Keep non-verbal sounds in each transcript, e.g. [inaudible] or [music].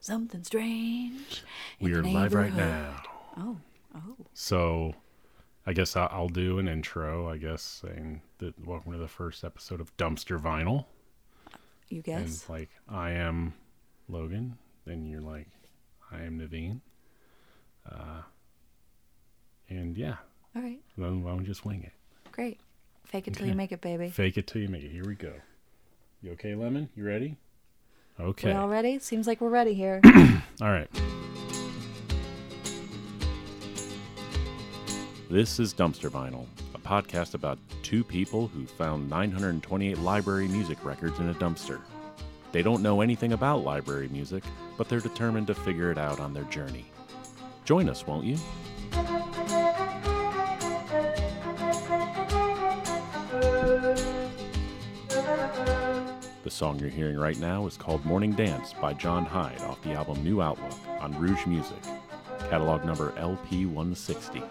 Something strange. We are live right now. Oh, oh. So I guess I'll do an intro, I guess, saying that welcome to the first episode of Dumpster Vinyl. You guess? And like, I am Logan. and you're like, I am Naveen. Uh, and yeah, All right. then why don't we just wing it? Great. Fake it till Okay. you make it, baby. Fake it till you make it. Here we go. You okay, Lemon? You ready? Okay. We all ready? Seems like we're ready here. [clears throat] All right. This is Dumpster Vinyl, a podcast about two people who found 928 library music records in a dumpster. They don't know anything about library music, but they're determined to figure it out on their journey. Join us, won't you? The song you're hearing right now is called Morning Dance by John Hyde off the album New Outlook on Rouge Music, catalog number LP160.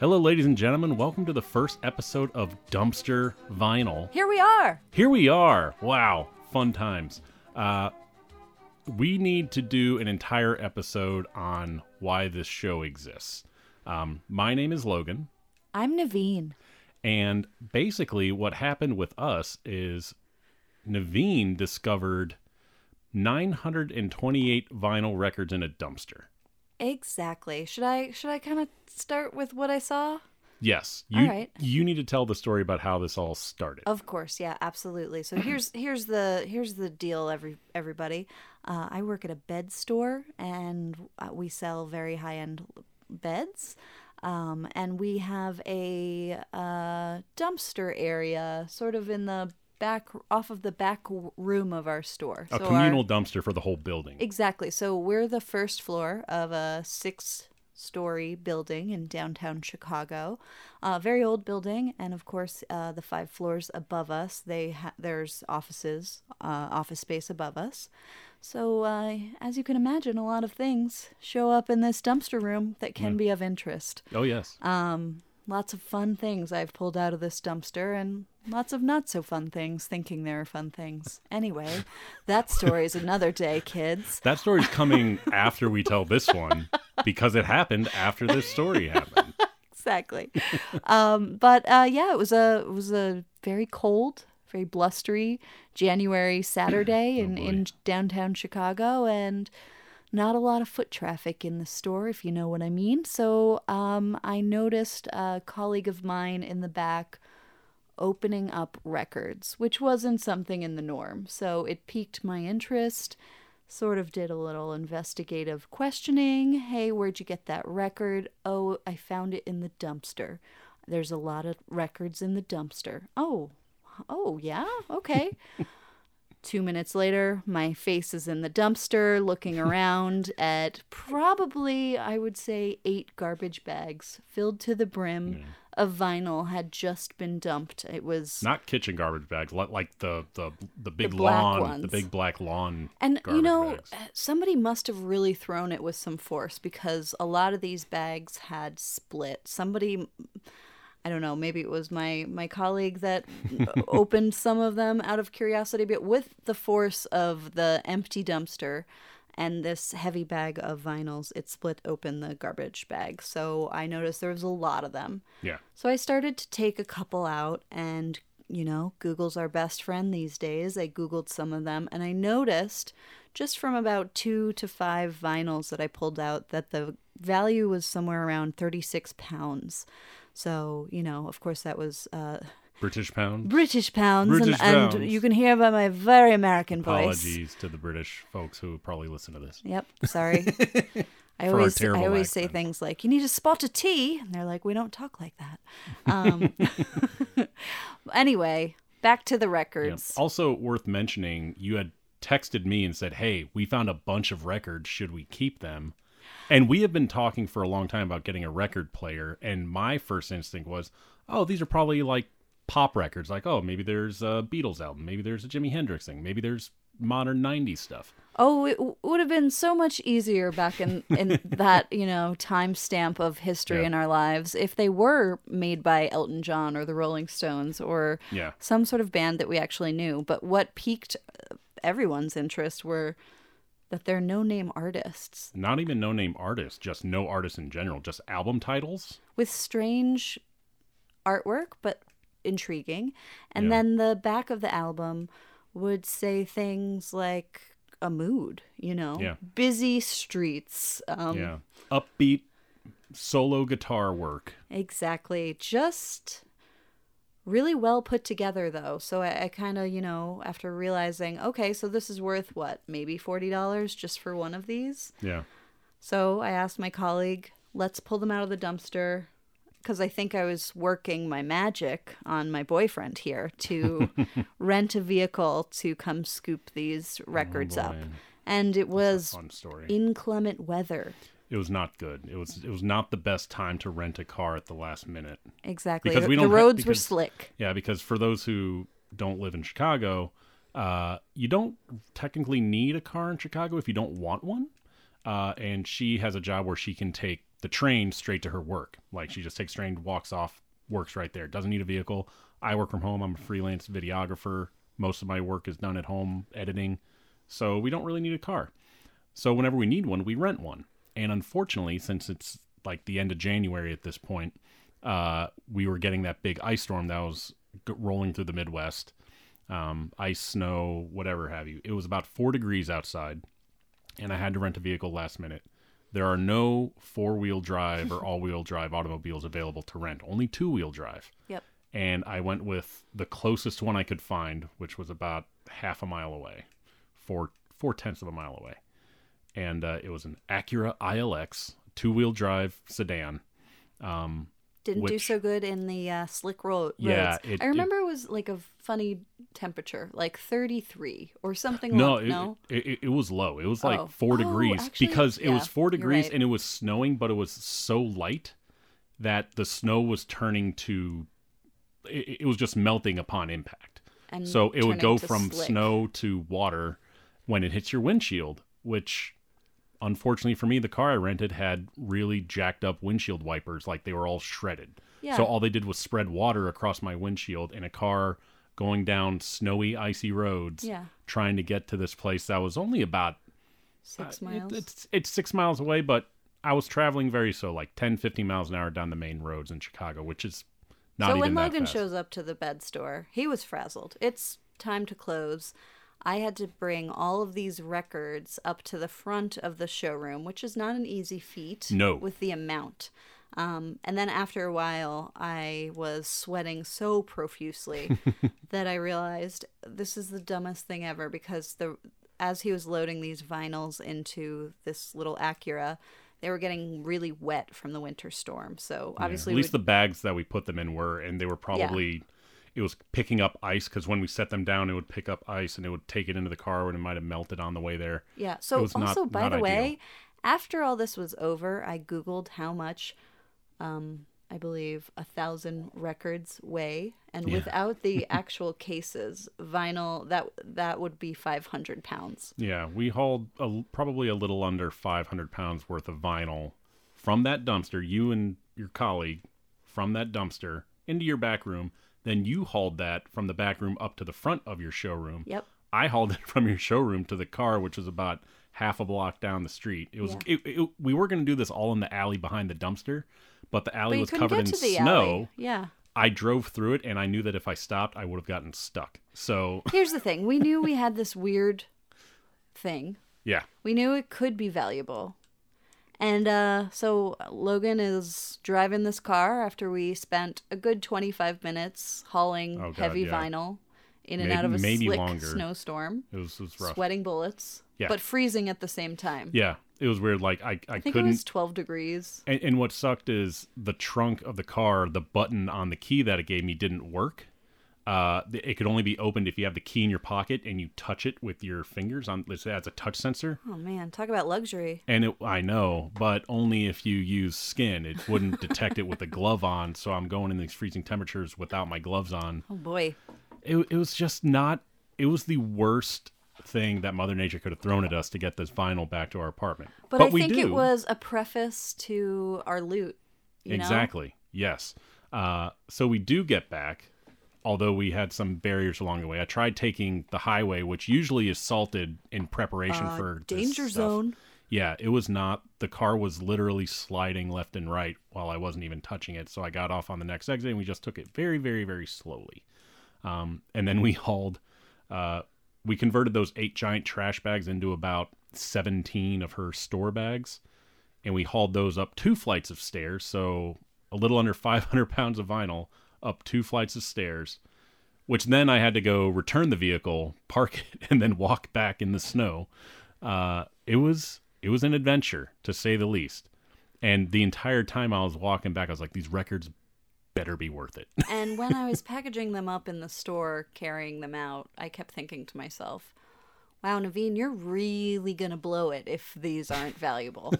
Hello, ladies and gentlemen. Welcome to the first episode of Dumpster Vinyl. here we are. Here we are. Wow, fun times. Uh, we need to do an entire episode on why this show exists. Um, my name is Logan, I'm Naveen. and basically, what happened with us is Naveen discovered 928 vinyl records in a dumpster. Exactly. Should I should I kind of start with what I saw? Yes, you All right. you need to tell the story about how this all started. Of course, yeah, absolutely. So here's here's the here's the deal, every everybody. Uh, I work at a bed store, and uh, we sell very high end beds. Um, and we have a uh, dumpster area, sort of in the back, off of the back room of our store. a So our- communal dumpster for the whole building. Exactly. So we're the first floor of a six story building in downtown Chicago. A very old building, and of course, uh, the five floors above us, they ha- there's offices, uh, office space above us. So, uh, as you can imagine, a lot of things show up in this dumpster room that can be of interest. oh yes. Um, lots of fun things I've pulled out of this dumpster, and lots of not so fun things, thinking they're fun things. Anyway, that story is another day, kids. That story's coming after we tell this one because it happened after this story happened. [laughs] exactly. um, but uh, yeah, it was a it was a very cold, very blustery January Saturday [clears throat] in, boy. in downtown Chicago, and not a lot of foot traffic in the store, if you know what I mean. So um, I noticed a colleague of mine in the back opening up records, which wasn't something in the norm. So it piqued my interest. Sort of did a little investigative questioning. Hey, where'd you get that record? Oh, I found it in the dumpster. There's a lot of records in the dumpster. Oh, oh, yeah? Okay. [laughs] Two minutes later, my face is in the dumpster looking [laughs] around at probably, I would say, eight garbage bags filled to the brim of vinyl had just been dumped. It was. Not kitchen garbage bags, like the the the big black lawn, the big black lawn. And you know, bags. uh, somebody must have really thrown it with some force because a lot of these bags had split. Somebody I don't know, maybe it was my my colleague that [laughs] opened some of them out of curiosity, but with the force of the empty dumpster and this heavy bag of vinyls, it split open the garbage bag. So I noticed there was a lot of them. yeah, So I started to take a couple out and you know, Google's our best friend these days. I Googled some of them and I noticed just from about two to five vinyls that I pulled out that the value was somewhere around 36 pounds. So, you know, of course, that was uh, British pounds. British pounds. British and, and you can hear by my very American voice. Apologies to the British folks who probably listen to this. Yep, sorry. [laughs] I always I always say things like, "You need a spot of tea," and they're like, "We don't talk like that." Um, [laughs] anyway, back to the Yeah. records. Also worth mentioning, you had texted me and said, "Hey, we found a bunch of records. Should we keep them?" And we have been talking for a long time about getting a record player. And my first instinct was, "Oh, these are probably like pop records. Like, oh, maybe there's a Beatles album, maybe there's a Jimi Hendrix thing, maybe there's modern '90s stuff." Oh, it w- would have been so much easier back in, in [laughs] that, you know, timestamp of history Yeah. in our lives if they were made by Elton John or the Rolling Stones or Yeah. some sort of band that we actually knew. But what piqued uh, everyone's interest were that they're no name artists Not even no name artists, just no artists in general, just album titles. with strange artwork, but intriguing. And Yeah. then the back of the album would say things like a mood, you know, Yeah. busy streets. Um, yeah. Upbeat solo guitar work. Exactly. Just really well put together, though. So I, I kind of, you know, after realizing, okay, so this is worth what, maybe $40 just for one of these? Yeah. So I asked my colleague, let's pull them out of the dumpster. Because I think I was working my magic on my boyfriend here to [laughs] rent a vehicle to come scoop these records up. Oh, boy. And it was inclement weather. It was not good. It was it was not the best time to rent a car at the last minute. Exactly. Because we the don't ha- roads were because- slick. Yeah, because for those who don't live in Chicago, uh, you don't technically need a car in Chicago if you don't want one. Uh, and she has a job where she can take the train straight to her work. Like she just takes train, walks off, works right there. Doesn't need a vehicle. I work from home. I'm a freelance videographer. Most of my work is done at home editing. So we don't really need a car. So whenever we need one, we rent one. And unfortunately, since it's like the end of January at this point, uh, we were getting that big ice storm that was rolling through the Midwest. Um, ice, snow, whatever have you. It was about four degrees outside, and I had to rent a vehicle last minute. There are no four wheel drive or [laughs] all wheel drive automobiles available to rent, only two wheel drive. Yep. And I went with the closest one I could find, which was about half a mile away, four four tenths of a mile away. And uh, it was an Acura ILX two wheel drive sedan. Um, Didn't do so good in the uh, slick ro- roads. Yeah, it- I remember it, was like a funny temperature, like 33 or something No, like it, no. It, it, it was low. It was like Oh. four Oh, degrees actually, because it was four degrees right. and it was snowing, but it was so light that the snow was turning to. It, it was just melting upon impact. And So it would go from slick. snow to water when it hits your windshield, which unfortunately for me, the car I rented had really jacked up windshield wipers, like they were all shredded. Yeah. So all they did was spread water across my windshield in a car going down snowy, icy roads, Yeah. trying to get to this place that was only about Six uh, miles. It, it's it's six miles away, but I was traveling very slow, like 10, 15 miles an hour down the main roads in Chicago, which is not so when Logan shows up to the bed store, he was frazzled. It's time to close. I had to bring all of these records up to the front of the showroom, which is not an easy feat. No. With the amount. Um, and then after a while, I was sweating so profusely [laughs] that I realized this is the dumbest thing ever because the as he was loading these vinyls into this little Acura, they were getting really wet from the winter storm. So Yeah, obviously, at least the bags that we put them in were, and they were probably. It was picking up ice because when we set them down, it would pick up ice and it would take it into the car and it might have melted on the way there. Yeah. So was not- also, by not the ideal. way, after all this was over, I googled how much, um, I believe, a thousand records weigh, and without the [laughs] actual cases, vinyl that that would be five hundred pounds. Yeah, we hauled a, probably a little under 500 pounds worth of vinyl from that dumpster, you and your colleague from that dumpster into your back room. Then you hauled that from the back room up to the front of your showroom. Yep. I hauled it [laughs] from your showroom to the car, which was about half a block down the street. It was Yeah. it, it, we were going to do this all in the alley behind the dumpster, but the alley you was covered in snow. alley. Yeah. I drove through it, and I knew that if I stopped, I would have gotten stuck. So [laughs] Here's the thing: we knew we had this weird thing. yeah, We knew it could be valuable. And uh, so Logan is driving this car after we spent a good 25 minutes hauling Oh, God, heavy yeah. vinyl in and out of a maybe slick longer. snowstorm, it was, it was rough. sweating bullets, Yeah. but freezing at the same time. Yeah, it was weird. Like I, I, I think couldn't. it was 12 degrees. And, and what sucked is the trunk of the car, the button on the key that it gave me didn't work. Uh, it could only be opened if you have the key in your pocket and you touch it with your fingers on. Let's say it's a touch sensor. Oh man, talk about luxury. And it, I know, but only if you use skin. It wouldn't [laughs] detect it with a glove on. So I'm going in these freezing temperatures without my gloves on. Oh boy. It, it was just not. It was the worst thing that Mother Nature could have thrown at us to get this vinyl back to our apartment. But, I we think do. it was a preface to our loot. You know? exactly. Yes. Uh, so we do get back, although we had some barriers along the way. I tried taking the highway, which usually is salted in preparation Uh, for danger stuff. zone. Yeah, it was not. The car was literally sliding left and right while I wasn't even touching it. So I got off on the next exit and we just took it very, very, very slowly. Um, and then we [laughs] hauled, uh, we converted those eight giant trash bags into about 17 of her store bags. And we hauled those up two flights of stairs. So a little under 500 pounds of vinyl up two flights of stairs, which then I had to go return the vehicle, park [laughs] it, and then walk back in the snow. Uh, it was it was an adventure to say the least. And the entire time I was walking back, I was like, these records better be worth it. [laughs] And when I was packaging them up in the store, carrying them out, I kept thinking to myself, wow, Naveen, you're really going to blow it if these aren't valuable.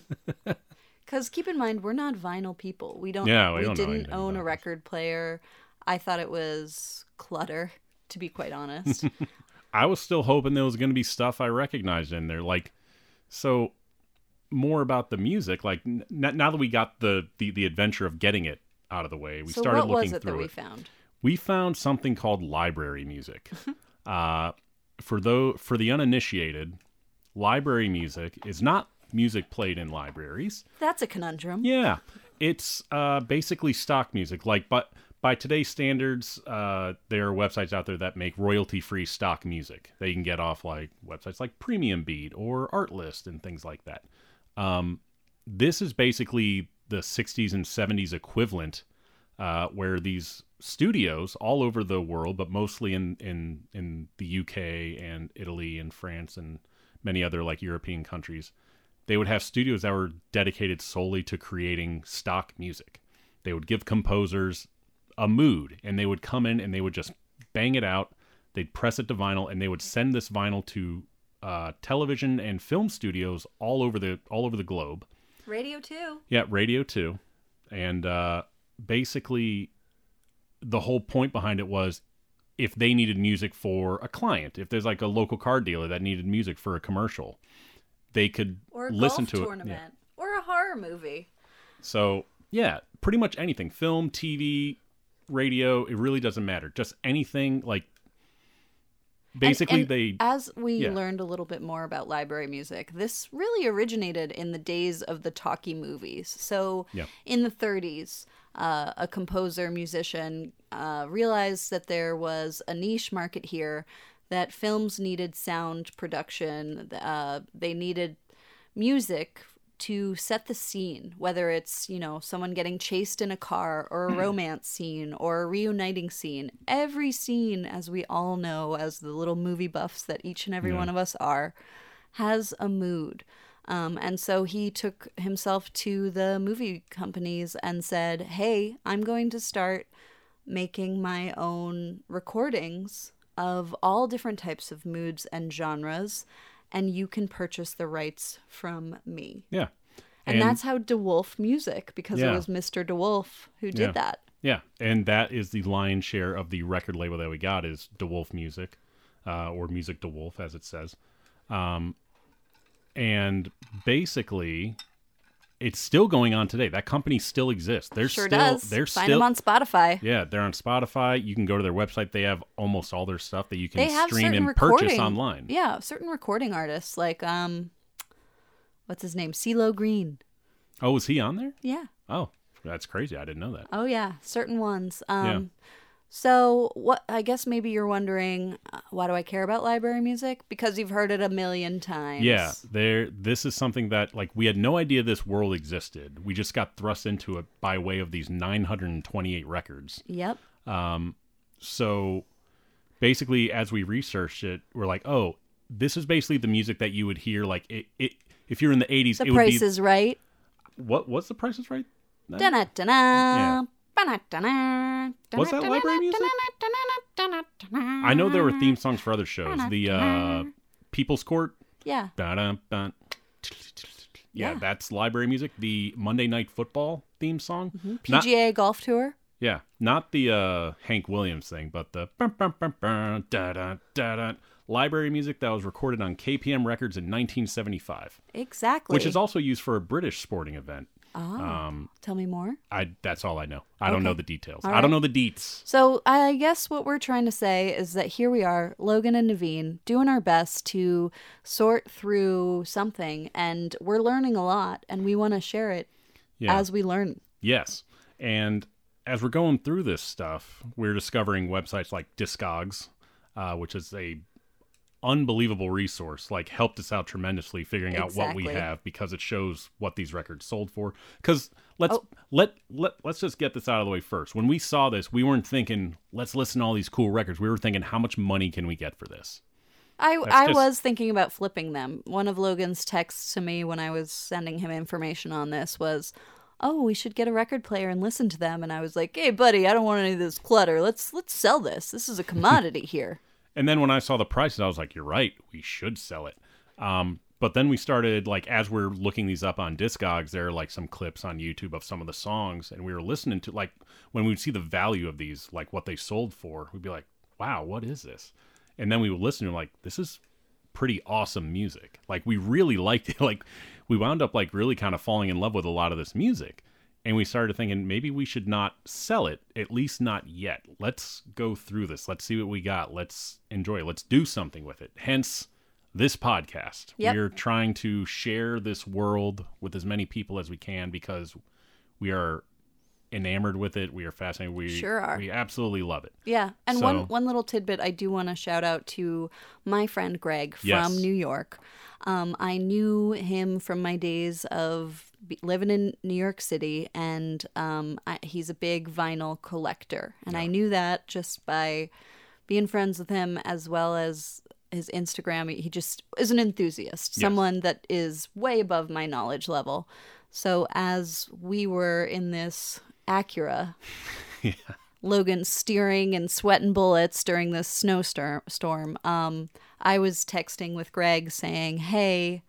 [laughs] Because keep in mind, we're not vinyl people. We don't, Yeah, we we, don't didn't own a record player. I thought it was clutter, [laughs] to be quite honest. [laughs] I was still hoping there was going to be stuff I recognized in there. Like, so more about the music. Like, n- now that we got the, the, the adventure of getting it out of the way, we so started what looking was it through that we it. found? we found something called library music. [laughs] uh, for though for the uninitiated, library music is not music played in libraries. That's a conundrum. Yeah, it's uh, basically stock music. Like, but by today's standards, uh, there are websites out there that make royalty-free stock music that you can get off like websites like Premium Beat or Artlist and things like that. Um, this is basically the 60s and 70s equivalent, uh, where these studios all over the world, but mostly in in in the UK and Italy and France and many other like European countries, they would have studios that were dedicated solely to creating stock music. They would give composers a mood and they would come in and they would just bang it out. They'd press it to vinyl and they would send this vinyl to uh, television and film studios all over the all over the globe. Radio too. Yeah, radio too. And uh, basically, the whole point behind it was if they needed music for a client, if there's like a local car dealer that needed music for a commercial, they could Or listen to tournament. it. Yeah. Or a horror movie. So, yeah, pretty much anything film, TV, radio, it really doesn't matter. Just anything like basically and, they as we yeah. learned a little bit more about library music this really originated in the days of the talkie movies so Yeah. in the 30s uh, a composer musician uh, realized that there was a niche market here that films needed sound production uh, they needed music to set the scene whether it's you know someone getting chased in a car or a romance scene or a reuniting scene. Every scene as we all know as the little movie buffs that each and every Yeah. one of us are has a mood. Um, and so he took himself to the movie companies and said hey i'm going to start making my own recordings of all different types of moods and genres and you can purchase the rights from me yeah. and, that's how DeWolf music, because Yeah. it was Mr. DeWolf who did Yeah. that. Yeah, and that is the lion's share of the record label that we got is DeWolf Music, uh, or Music DeWolf as it says, um, and basically, it's still going on today. That company still exists. They're Sure still does. they're Find still them on Spotify. yeah they're on Spotify. You can go to their website. They have almost all their stuff that you can stream and purchase online. Yeah, certain recording artists like um, what's his name, CeeLo Green. Oh, is he on there? Yeah. Oh, that's crazy. I didn't know that. Oh yeah, certain ones. Um, Yeah. So what? I guess maybe you're wondering, uh, why do I care about library music? Because you've heard it a million times. Yeah, there. This is something that like we had no idea this world existed. We just got thrust into it by way of these 928 records. Yep. Um so basically, as we researched it, we're like, oh, this is basically the music that you would hear. Like it, it if you're in the 80s, The it price would is right. what? What's the price is right? Dun-na, dun-na, ba-na-dun-na, Was that library music? I know there were theme songs for other shows. The uh, People's Court. Yeah. Yeah, Yeah. that's library music. The Monday Night Football theme song. Not- PGA Golf Tour. Yeah, not the uh, Hank Williams thing, but the da, da, da, da, library music that was recorded on KPM records in 1975, Exactly. which is also used for a British sporting event. Ah, Um, tell me more. I that's all I know. I don't know the details. All I don't right. know the deets. So I guess what we're trying to say is that here we are, Logan and Naveen, doing our best to sort through something, and we're learning a lot, and we want to share it Yeah. as we learn. Yes. And as we're going through this stuff, we're discovering websites like Discogs, uh, which is a unbelievable resource. Like helped us out tremendously figuring out what we have because it shows what these records sold for. Because let's Oh. let let let's just get this out of the way first. When we saw this, we weren't thinking let's listen to all these cool records. We were thinking how much money can we get for this? I, That's I just- was thinking about flipping them. One of Logan's texts to me when I was sending him information on this was, "Oh, we should get a record player and listen to them." And I was like, "Hey, buddy, I don't want any of this clutter. Let's let's sell this. This is a [laughs] commodity here." And then when I saw the prices, I was like, "You're right. We should sell it." Um, but then we started like as we're looking these up on Discogs, there are like some clips on YouTube of some of the songs, and we were listening to like when we'd see the value of these, like what they sold for, we'd be like, "Wow, what is this?" And then we would listen to like, "This is pretty awesome music." Like we really liked it. [laughs] Like we wound up like really kind of falling in love with a lot of this music. And we started thinking maybe we should not sell it, at least not yet. Let's go through this. Let's see what we got. Let's enjoy it. Let's do something with it. Hence this podcast. Yep. We're trying to share this world with as many people as we can because we are enamored with it. We are fascinated. We Sure are. We absolutely love it. Yeah, and So- one one little tidbit I do want to shout out to my friend Greg from Yes. New York. Um, I knew him from my days of living in New York City, and um, I, he's a big vinyl collector, and I knew that just by being friends with him as well as his Instagram. He just is an enthusiast, Yes. someone that is way above my knowledge level. So as we were in this Acura, [laughs] Logan steering and sweating bullets during this snowstorm. Storm. Um, I was texting with Greg saying, "Hey,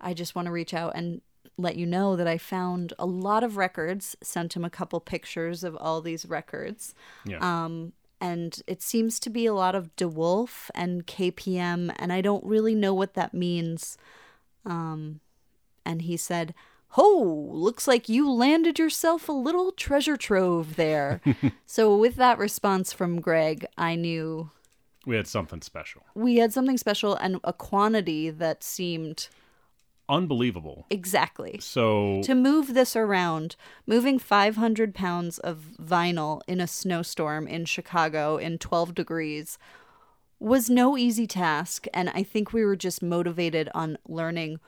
I just want to reach out and let you know that I found a lot of records. Sent him a couple pictures of all these records, Yeah. um, and it seems to be a lot of DeWolf and KPM, and I don't really know what that means." Um, and he said. Oh, looks like you landed yourself a little treasure trove there. [laughs] so, with that response from Greg, I knew we had something special. we had something special and a quantity that seemed Unbelievable. exactly. So To move this around, moving 500 pounds of vinyl in a snowstorm in Chicago in 12 degrees was no easy task. And I think we were just motivated on learning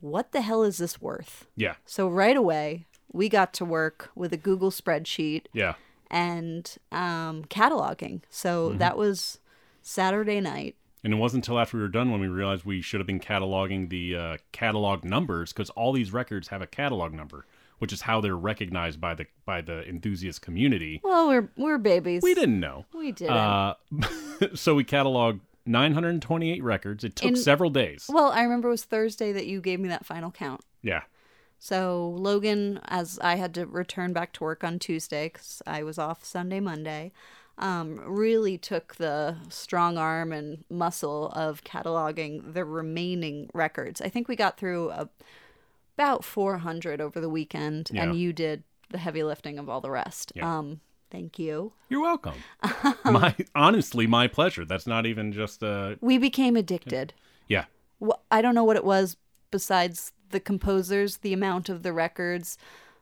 what the hell is this worth? yeah. So right away, we got to work with a Google spreadsheet Yeah. and um, cataloging. So Mm-hmm. that was Saturday night. And it wasn't until after we were done when we realized we should have been cataloging the uh, catalog numbers because all these records have a catalog number, which is how they're recognized by the by the enthusiast community. Well, we're we're babies. We didn't know. We didn't. Uh, [laughs] so we cataloged 928 records. It took In- several days. well, I remember it was Thursday that you gave me that final count. Yeah. So Logan, as I had to return back to work on Tuesday because I was off Sunday, Monday, um, really took the strong arm and muscle of cataloging the remaining records. I think we got through a, about 400 over the weekend, Yeah. and you did the heavy lifting of all the rest. Yeah. Um, thank you. You're welcome. [laughs] my honestly, my pleasure. That's not even just uh We became addicted. yeah. Wh- I don't know what it was besides the composers, the amount of the records,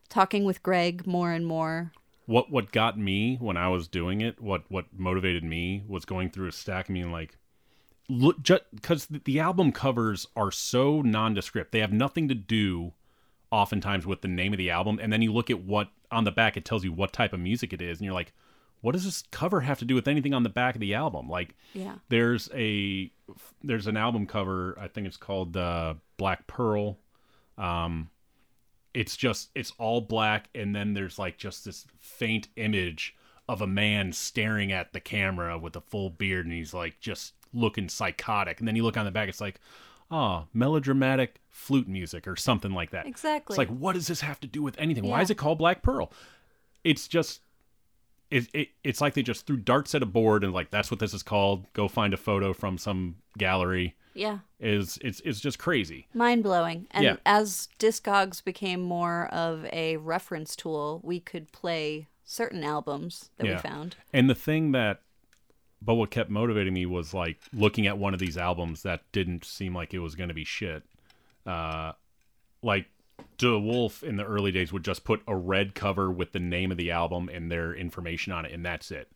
talking with Greg more and more. What what got me when I was doing it, what what motivated me was going through a stack and being like look just because the album covers are so nondescript. They have nothing to do oftentimes with the name of the album and then you look at what on the back it tells you what type of music it is and you're like what does this cover have to do with anything on the back of the album? Like Yeah. there's a there's an album cover i think it's called uh, black pearl um it's just it's all black and then there's like just this faint image of a man staring at the camera with a full beard and he's like just looking psychotic and then you look on the back it's like oh melodramatic flute music or something like that Exactly. it's like what does this have to do with anything why is it called black pearl it's just it, it it's like they just threw darts at a board and like that's what this is called. Go find a photo from some gallery. Yeah. Is it's it's just crazy. Mind blowing. And Yeah. as Discogs became more of a reference tool, we could play certain albums that Yeah. we found. And the thing that, but what kept motivating me was like looking at one of these albums that didn't seem like it was going to be shit. Uh, like DeWolf in the early days would just put a red cover with the name of the album and their information on it, and that's it.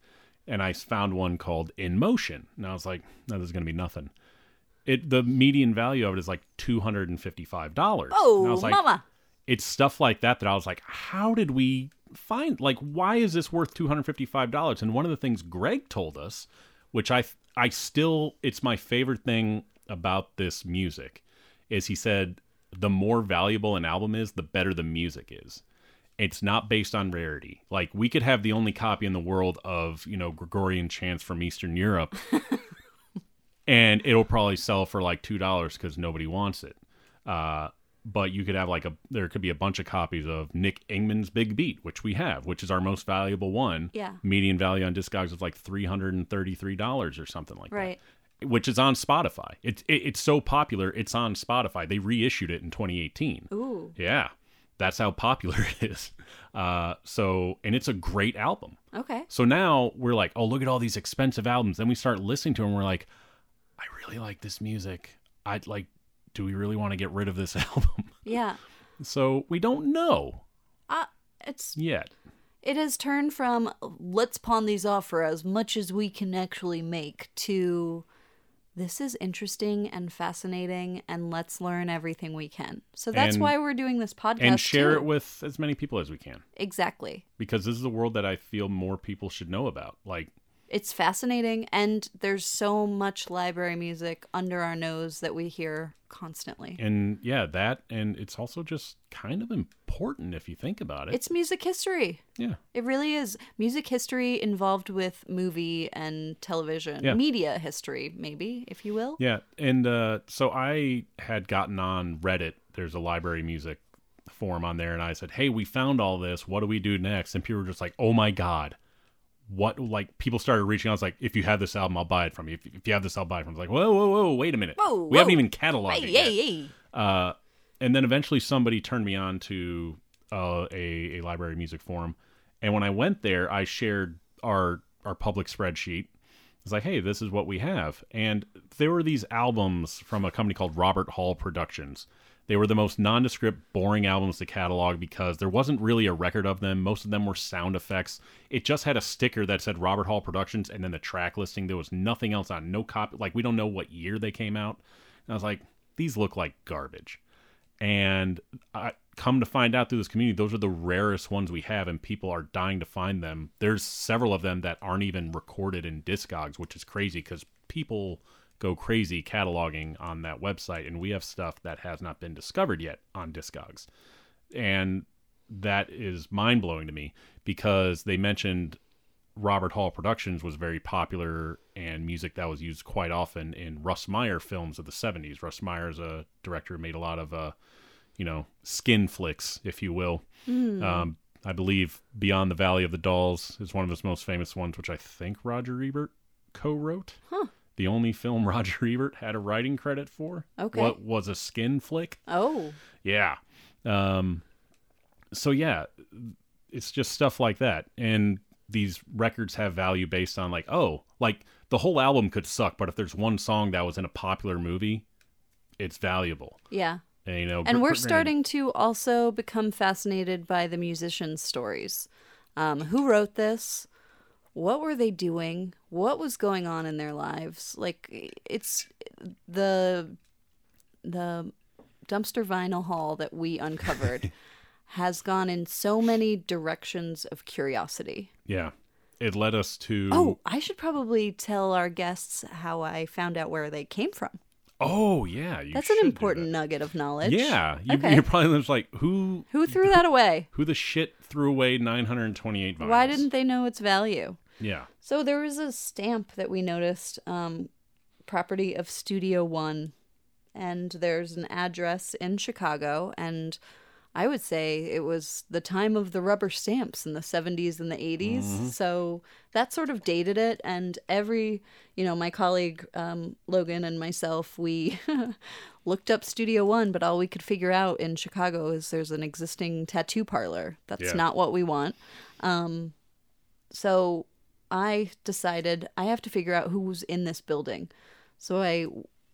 And I found one called In Motion, and I was like, no, this is going to be nothing. It the median value of it is like two hundred and fifty five dollars. Oh, I was like, mama. it's stuff like that that I was like, how did we find like why is this worth two hundred fifty five dollars? And one of the things Greg told us, which I I still it's my favorite thing about this music, is he said the more valuable an album is, the better the music is. It's not based on rarity. Like we could have the only copy in the world of you know Gregorian chants from Eastern Europe. [laughs] and it'll probably sell for like two dollars because nobody wants it. Uh, but you could have like a there could be a bunch of copies of Nick Ingman's Big Beat, which we have, which is our most valuable one. Yeah. Median value on Discogs is like three hundred and thirty three dollars or something like Right. that. Which is on Spotify. It's it, it's so popular. It's on Spotify. They reissued it in 2018. Ooh. Yeah, that's how popular [laughs] it is. Uh, so and it's a great album. Okay. So now we're like, oh, look at all these expensive albums. Then we start listening to them. We're like, I really like this music. I'd like, do we really want to get rid of this [laughs] album? Yeah. so we don't know Uh, it's yet. it has turned from let's pawn these off for as much as we can actually make to this is interesting and fascinating and let's learn everything we can. So that's And- why we're doing this podcast And share too. it with as many people as we can Exactly. because this is a world that I feel more people should know about. Like, It's fascinating and there's so much library music under our nose that we hear constantly. and yeah, that, and it's also just kind of important if you think about it. It's music history. yeah. It really is music history involved with movie and television, Yeah. media history, maybe, if you will. Yeah, and uh, so I had gotten on Reddit. There's a library music forum on there, and I said, "Hey, we found all this. What do we do next?" And people were just like, "Oh my god." What like people started reaching out. I was like, if you have this album, I'll buy it from you. If, if you have this, I'll buy it from you. I like, whoa, whoa, whoa, wait a minute. Whoa, we haven't even cataloged Hey, it yet. hey, hey. Uh, and then eventually somebody turned me on to uh, a, a library music forum. And when I went there, I shared our our public spreadsheet. It's like, hey, this is what we have. And there were these albums from a company called Robert Hall Productions. They were the most nondescript, boring albums to catalog because there wasn't really a record of them. Most of them were sound effects. It just had a sticker that said Robert Hall Productions and then the track listing. There was nothing else on. No copy. Like we don't know what year they came out. And I was like, these look like garbage. And I come to find out through this community, those are the rarest ones we have, and people are dying to find them. There's several of them that aren't even recorded in Discogs, which is crazy because people go crazy cataloging on that website, and we have stuff that has not been discovered yet on Discogs. And that is mind blowing to me because they mentioned Robert Hall Productions was very popular and music that was used quite often in Russ Meyer films of the 70s. Russ Meyer is a director who made a lot of, uh, you know, skin flicks, if you will. Um, I believe Beyond the Valley of the Dolls is one of his most famous ones, which I think Roger Ebert co wrote. Huh. The only film [laughs] Roger Ebert had a writing credit for. Okay. What was a skin flick? Oh, Yeah. Um, so yeah, it's just stuff like that. And these records have value based on like, oh, like the whole album could suck, but if there's one song that was in a popular movie, it's valuable. yeah. And you know, And we're starting to also become fascinated by the musicians' stories. Um, who wrote this? What were they doing? What was going on in their lives? Like it's the the dumpster vinyl haul that we uncovered [laughs] has gone in so many directions of curiosity. Yeah. It led us to Oh, I should probably tell our guests how I found out where they came from. Oh, yeah. That's an important that. nugget of knowledge. Yeah. You, Okay. You're probably just like, who Who threw that away? who the shit threw away 928 vinyls? Why didn't they know its value? Yeah. So there was a stamp that we noticed, um, property of Studio One, and there's an address in Chicago, and I would say it was the time of the rubber stamps in the 70s and the 80s. So that sort of dated it. And every, you know, my colleague um, Logan and myself, we [laughs] looked up Studio One, but all we could figure out in Chicago is there's an existing tattoo parlor. That's Yeah. not what we want. Um, so I decided I have to figure out who's in this building. So I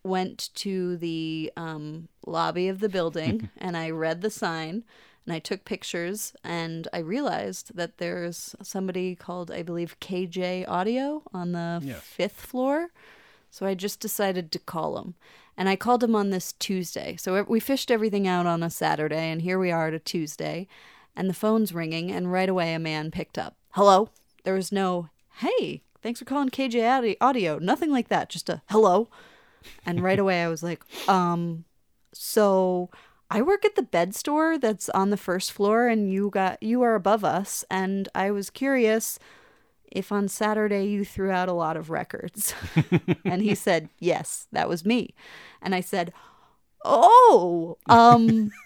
went to the um, lobby of the building [laughs] and I read the sign and I took pictures and I realized that there's somebody called, I believe, KJ Audio on the Yes. fifth floor. So I just decided to call him. And I called him on this Tuesday. So we fished everything out on a Saturday, and here we are at a Tuesday. And the phone's ringing, and right away a man picked up. Hello? There was no, hey, thanks for calling KJ Audio. Nothing like that. Just a hello. And right away I was like, um, so I work at the bed store that's on the first floor, and you got you are above us. And I was curious if on Saturday you threw out a lot of records. [laughs] and he said, Yes, that was me. And I said, Oh, um, [laughs]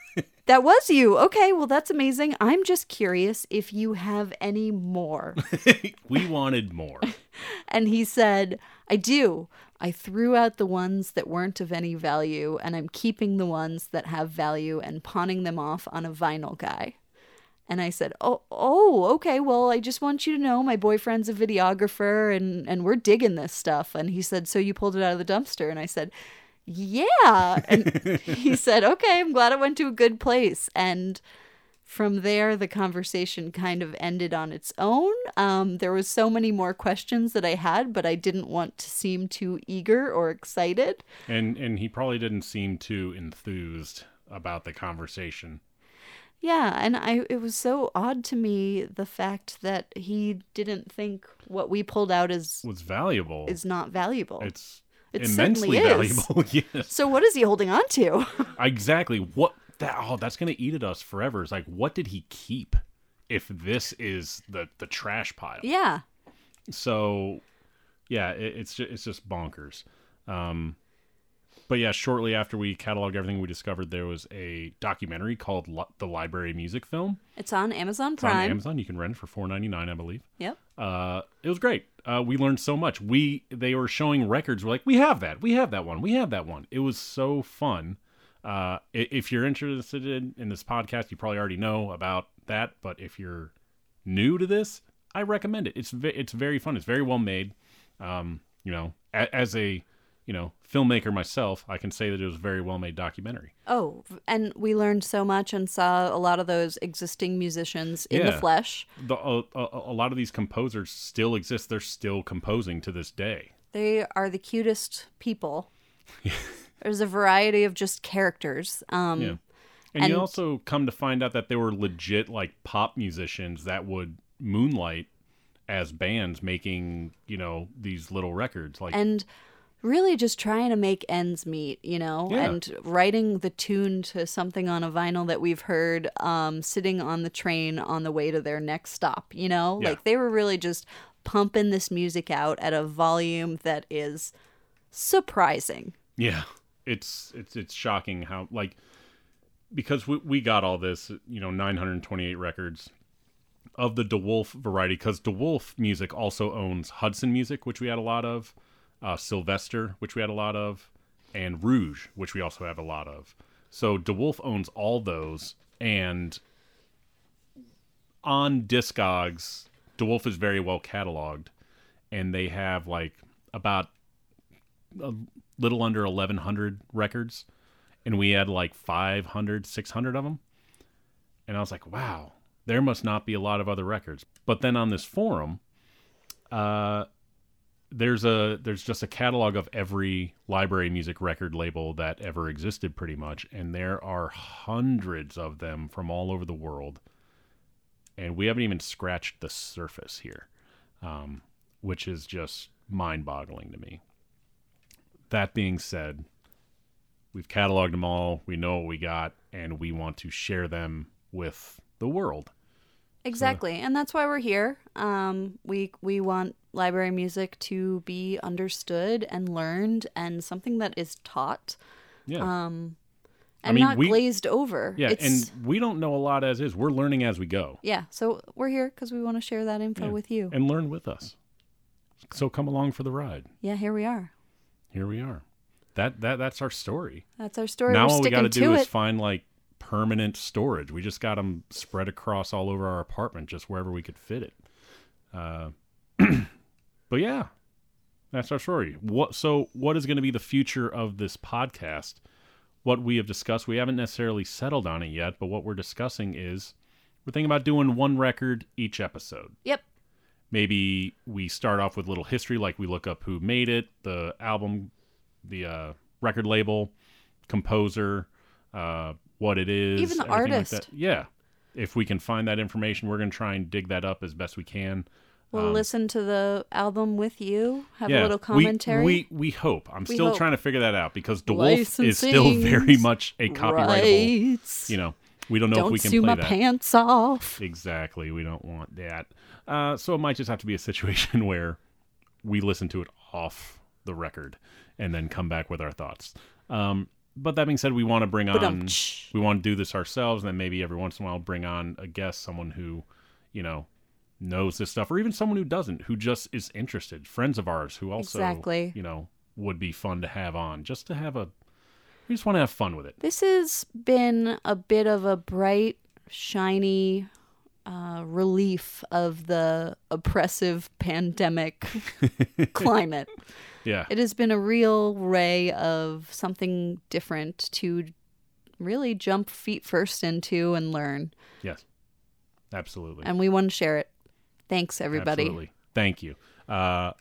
that was you. Okay, well, that's amazing. I'm just curious if you have any more. [laughs] we wanted more. [laughs] And he said, I do. I threw out the ones that weren't of any value, and I'm keeping the ones that have value and pawning them off on a vinyl guy. And I said, "Oh, oh, okay. Well, I just want you to know my boyfriend's a videographer, and and we're digging this stuff." And he said, "So you pulled it out of the dumpster?" And I said, "Yeah." And [laughs] he said, "Okay, I'm glad it went to a good place." And from there, the conversation kind of ended on its own. Um, there was so many more questions that I had, but I didn't want to seem too eager or excited. And and he probably didn't seem too enthused about the conversation. Yeah, and I it was so odd to me the fact that he didn't think what we pulled out is Was valuable. is not valuable. it's It immensely valuable. [laughs] yes. so what is he holding on to? [laughs] Exactly. What that oh, that's gonna eat at us forever. It's like what did he keep if this is the the trash pile? yeah. So yeah, it, it's just, it's just bonkers. Um, but yeah, shortly after we cataloged everything, we discovered there was a documentary called Li- "The Library Music Film." It's on Amazon It's on Prime. Amazon. You can rent it for four ninety nine, I believe. Yep. Uh, it was great. Uh, we learned so much. We they were showing records. We're like, we have that. We have that one. We have that one. It was so fun. Uh, if you're interested in, in this podcast, you probably already know about that. But if you're new to this, I recommend it. It's ve- it's very fun. It's very well made. Um, you know, a- as a you know filmmaker myself, I can say that it was a very well made documentary. Oh, and we learned so much and saw a lot of those existing musicians in the flesh. The, a, a, a lot of these composers still exist. They're still composing to this day. They are the cutest people. [laughs] There's a variety of just characters. Um, Yeah. And, And- you also come to find out that they were legit like pop musicians that would moonlight as bands making, you know, these little records. Like and really just trying to make ends meet, you know, Yeah. and writing the tune to something on a vinyl that we've heard um, sitting on the train on the way to their next stop, you know? Yeah. Like they were really just pumping this music out at a volume that is surprising. Yeah, it's it's it's shocking how like because we we got all this, you know, 928 records of the DeWolf variety because DeWolf Music also owns Hudson Music, which we had a lot of, uh, Sylvester, which we had a lot of, and Rouge, which we also have a lot of. So DeWolf owns all those, and on Discogs, DeWolf is very well cataloged, and they have like about a little under 1100 records and we had like 500 600 of them and i was like wow there must not be a lot of other records but then on this forum uh there's a there's just a catalog of every library music record label that ever existed pretty much and there are hundreds of them from all over the world and we haven't even scratched the surface here um, which is just mind-boggling to me that being said, we've cataloged them all. We know what we got, and we want to share them with the world. Exactly, and that's why we're here. Um, we we want library music to be understood and learned, and something that is taught. Yeah. Um, and mean, not we- glazed over. Yeah, it's, and we don't know a lot as is. We're learning as we go yeah. So we're here because we want to share that info Yeah. with you. and learn with us. So come along for the ride. yeah, here we are. Here we are. That that that's our story. That's our story. now we're all we got to do to is find like permanent storage. We just got them spread across all over our apartment, just wherever we could fit it. Uh, [clears throat] but yeah, that's our story. What so? What is going to be the future of this podcast? What we have discussed, we haven't necessarily settled on it yet, but what we're discussing is we're thinking about doing one record each episode. Yep. Maybe we start off with a little history, like we look up who made it, the album, the uh, record label, composer, uh, what it is, Even the everything like artist. Yeah, if we can find that information, we're gonna try and dig that up as best we can. We'll Um, listen to the album with you. Have yeah, a little commentary. We, we hope. I'm We still hope. trying to figure that out because DeWolf is still [laughs] very much a copyrightable. rights. You know, we don't know Don't if we can sue play my that. pants off. Exactly. We don't want that. Uh, so it might just have to be a situation [laughs] where we listen to it off the record and then come back with our thoughts. Um, but that being said, we want to bring on, we want to do this ourselves, and then maybe every once in a while bring on a guest, someone who, you know, knows this stuff, or even someone who doesn't, who just is interested. Friends of ours who also, Exactly. you know, would be fun to have on, just to have a. We just want to have fun with it. This has been a bit of a bright, shiny uh, relief of the oppressive pandemic [laughs] climate. Yeah. It has been a real ray of something different to really jump feet first into and learn. Yes. Absolutely. And we want to share it. Thanks, everybody. Absolutely. Thank you. Uh,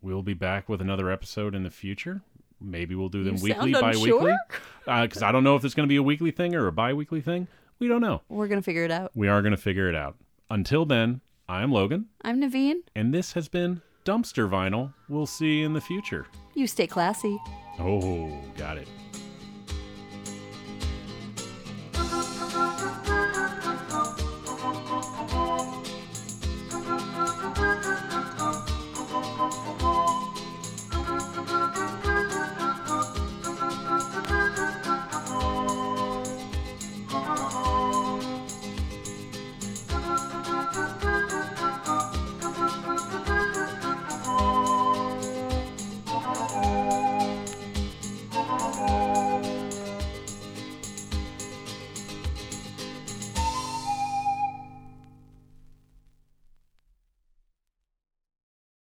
we'll be back with another episode in the future. Maybe we'll do them You weekly, bi-weekly. unsure? Because I don't know if it's going to be a weekly thing or a bi-weekly thing. We don't know. We're going to figure it out. We are going to figure it out. Until then, I am Logan, I'm Naveen. and this has been Dumpster Vinyl. We'll see you in the future. You stay classy. Oh, got it.